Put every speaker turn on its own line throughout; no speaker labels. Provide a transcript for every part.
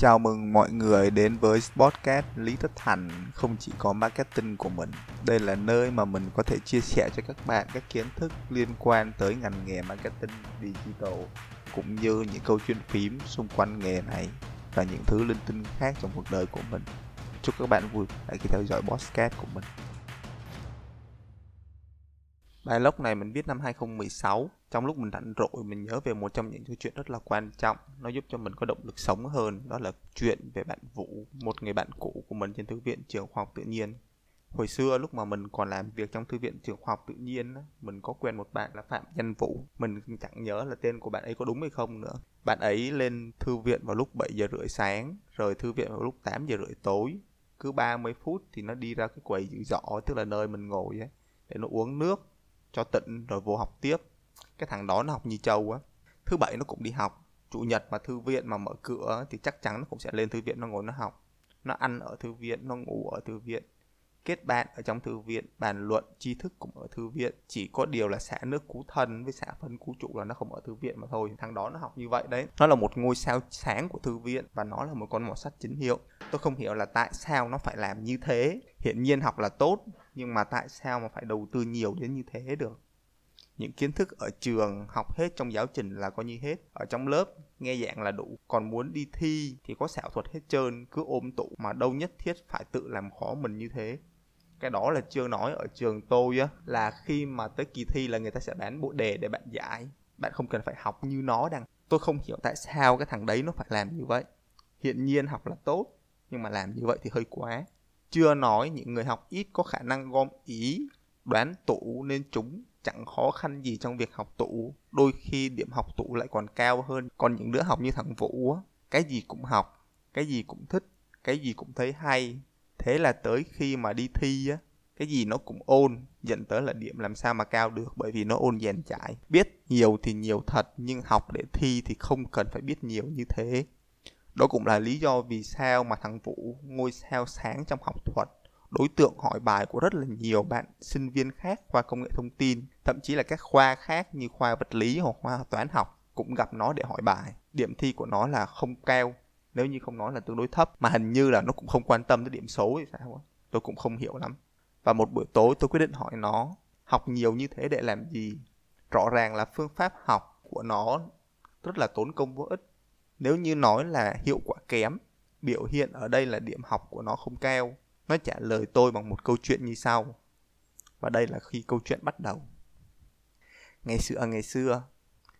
Chào mừng mọi người đến với podcast Lý Tất Thành không chỉ có marketing của mình. Đây là nơi mà mình có thể chia sẻ cho các bạn các kiến thức liên quan tới ngành nghề marketing digital, cũng như những câu chuyện phím xung quanh nghề này và những thứ linh tinh khác trong cuộc đời của mình. Chúc các bạn vui vẻ khi theo dõi podcast của mình. Bài lốc này mình viết năm 2016 trong lúc mình rảnh rỗi, mình nhớ về một trong những câu chuyện rất là quan trọng. Nó giúp cho mình có động lực sống hơn. Đó là chuyện về bạn Vũ, Một người bạn cũ của mình trên Thư viện Trường Khoa học Tự nhiên. Hồi xưa, lúc mà mình còn làm việc trong Thư viện Trường Khoa học Tự nhiên Mình có quen một bạn là Phạm Danh Vũ. Mình chẳng nhớ là tên của bạn ấy có đúng hay không nữa. Bạn ấy lên thư viện vào lúc 7 giờ rưỡi sáng Rồi thư viện vào lúc 8 giờ rưỡi tối. Cứ 30 phút thì nó đi ra cái quầy dự giỏ, Tức là nơi mình ngồi ấy Để nó uống nước cho tịnh rồi vô học tiếp cái thằng đó nó học như châu á. Thứ bảy nó cũng đi học. Chủ nhật mà thư viện mà mở cửa thì chắc chắn nó cũng sẽ lên thư viện nó ngồi nó học. Nó ăn ở thư viện, nó ngủ ở thư viện. Kết bạn ở trong thư viện, bàn luận, tri thức cũng ở thư viện. Chỉ có điều là xả nước cú thân với xả phân cú trụ là nó không ở thư viện mà thôi. Thằng đó nó học như vậy đấy. Nó là một ngôi sao sáng của thư viện và nó là một con mọt sắt chính hiệu. Tôi không hiểu là tại sao nó phải làm như thế. Hiện nhiên học là tốt, nhưng mà tại sao mà phải đầu tư nhiều đến như thế được? Những kiến thức ở trường, học hết trong giáo trình là coi như hết. Ở trong lớp, nghe dạng là đủ. Còn muốn đi thi thì có xảo thuật hết trơn, cứ ôm tụ mà đâu nhất thiết phải tự làm khó mình như thế. Cái đó là chưa nói ở trường tôi á, là khi mà tới kỳ thi là người ta sẽ bán bộ đề để bạn giải. Bạn không cần phải học như nó đang. Tôi không hiểu tại sao cái thằng đấy nó phải làm như vậy. Hiện nhiên học là tốt, nhưng mà làm như vậy thì hơi quá. Chưa nói những người học ít có khả năng gom ý, đoán tủ nên chúng chẳng khó khăn gì trong việc học tủ. Đôi khi điểm học tủ lại còn cao hơn. Còn những đứa học như thằng vũ á, cái gì cũng học, cái gì cũng thích, cái gì cũng thấy hay. Thế là tới khi mà đi thi á, cái gì nó cũng ôn, dẫn tới là điểm làm sao mà cao được, bởi vì nó ôn dàn trải. Biết nhiều thì nhiều thật, nhưng học để thi thì không cần phải biết nhiều như thế. Đó cũng là lý do vì sao mà thằng vũ ngôi sao sáng trong học thuật đối tượng hỏi bài của rất là nhiều bạn sinh viên khác khoa công nghệ thông tin, thậm chí là các khoa khác như khoa vật lý hoặc khoa toán học cũng gặp nó để hỏi bài. Điểm thi của nó là không cao, nếu như không nói là tương đối thấp, mà hình như là nó cũng không quan tâm tới điểm số thì sao tôi cũng không hiểu lắm. Và một buổi tối tôi quyết định hỏi nó, học nhiều như thế để làm gì? Rõ ràng là phương pháp học của nó rất là tốn công vô ích. Nếu như nói là hiệu quả kém, biểu hiện ở đây là điểm học của nó không cao nó trả lời tôi bằng một câu chuyện như sau và đây là khi câu chuyện bắt đầu ngày xưa à, ngày xưa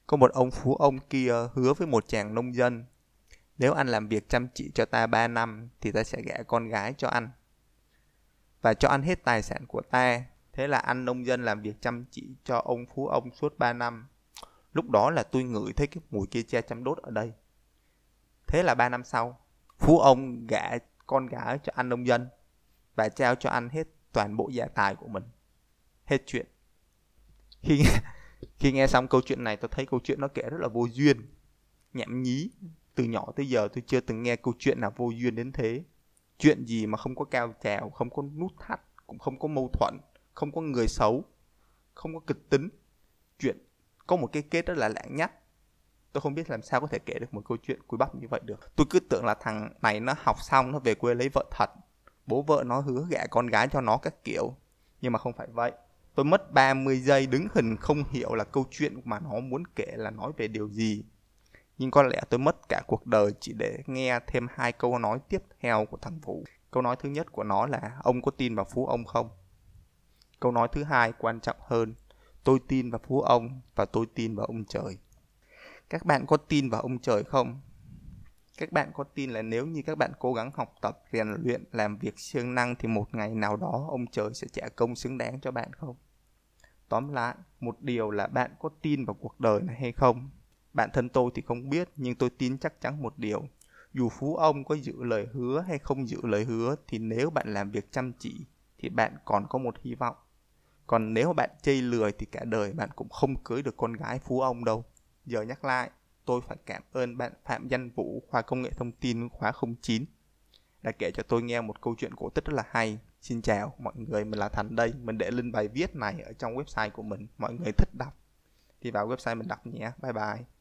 có một ông phú ông kia hứa với một chàng nông dân nếu anh làm việc chăm chỉ cho ta 3 năm thì ta sẽ gả con gái cho anh. Và cho anh hết tài sản của ta. Thế là anh nông dân làm việc chăm chỉ cho ông phú ông suốt 3 năm. Lúc đó là tôi ngửi thấy cái mùi kia che chăm đốt ở đây. Thế là 3 năm sau, phú ông gả con gái cho anh nông dân và trao cho anh hết toàn bộ gia tài của mình. Hết chuyện. Khi nghe, khi nghe xong câu chuyện này tôi thấy câu chuyện nó kể rất là vô duyên, nhảm nhí từ nhỏ tới giờ tôi chưa từng nghe câu chuyện nào vô duyên đến thế. Chuyện gì mà không có cao trào không có nút thắt cũng không có mâu thuẫn không có người xấu không có kịch tính. Chuyện có một cái kết rất là lãng nhắc tôi không biết làm sao có thể kể được một câu chuyện cúi bắp như vậy được. Tôi cứ tưởng là thằng này nó học xong nó về quê lấy vợ thật bố vợ nó hứa gả con gái cho nó các kiểu nhưng mà không phải vậy tôi mất 30 giây đứng hình không hiểu là câu chuyện mà nó muốn kể là nói về điều gì nhưng có lẽ tôi mất cả cuộc đời chỉ để nghe thêm hai câu nói tiếp theo của thằng Vũ. Câu nói thứ nhất của nó là ông có tin vào phú ông không? Câu nói thứ hai quan trọng hơn, tôi tin vào phú ông và tôi tin vào ông trời. Các bạn có tin vào ông trời không? Các bạn có tin là nếu như các bạn cố gắng học tập, rèn luyện, làm việc siêng năng thì một ngày nào đó ông trời sẽ trả công xứng đáng cho bạn không? Tóm lại, một điều là bạn có tin vào cuộc đời này hay không Bản thân tôi thì không biết, nhưng tôi tin chắc chắn một điều. Dù phú ông có giữ lời hứa hay không giữ lời hứa, thì nếu bạn làm việc chăm chỉ, thì bạn còn có một hy vọng. Còn nếu bạn chây lười thì cả đời bạn cũng không cưới được con gái phú ông đâu. Giờ nhắc lại, tôi phải cảm ơn bạn Phạm Danh Vũ, khoa công nghệ thông tin khóa 09 đã kể cho tôi nghe một câu chuyện cổ tích rất là hay. Xin chào mọi người, mình là Thành đây. Mình để link bài viết này ở trong website của mình. Mọi người thích đọc thì vào website mình đọc nhé. Bye bye.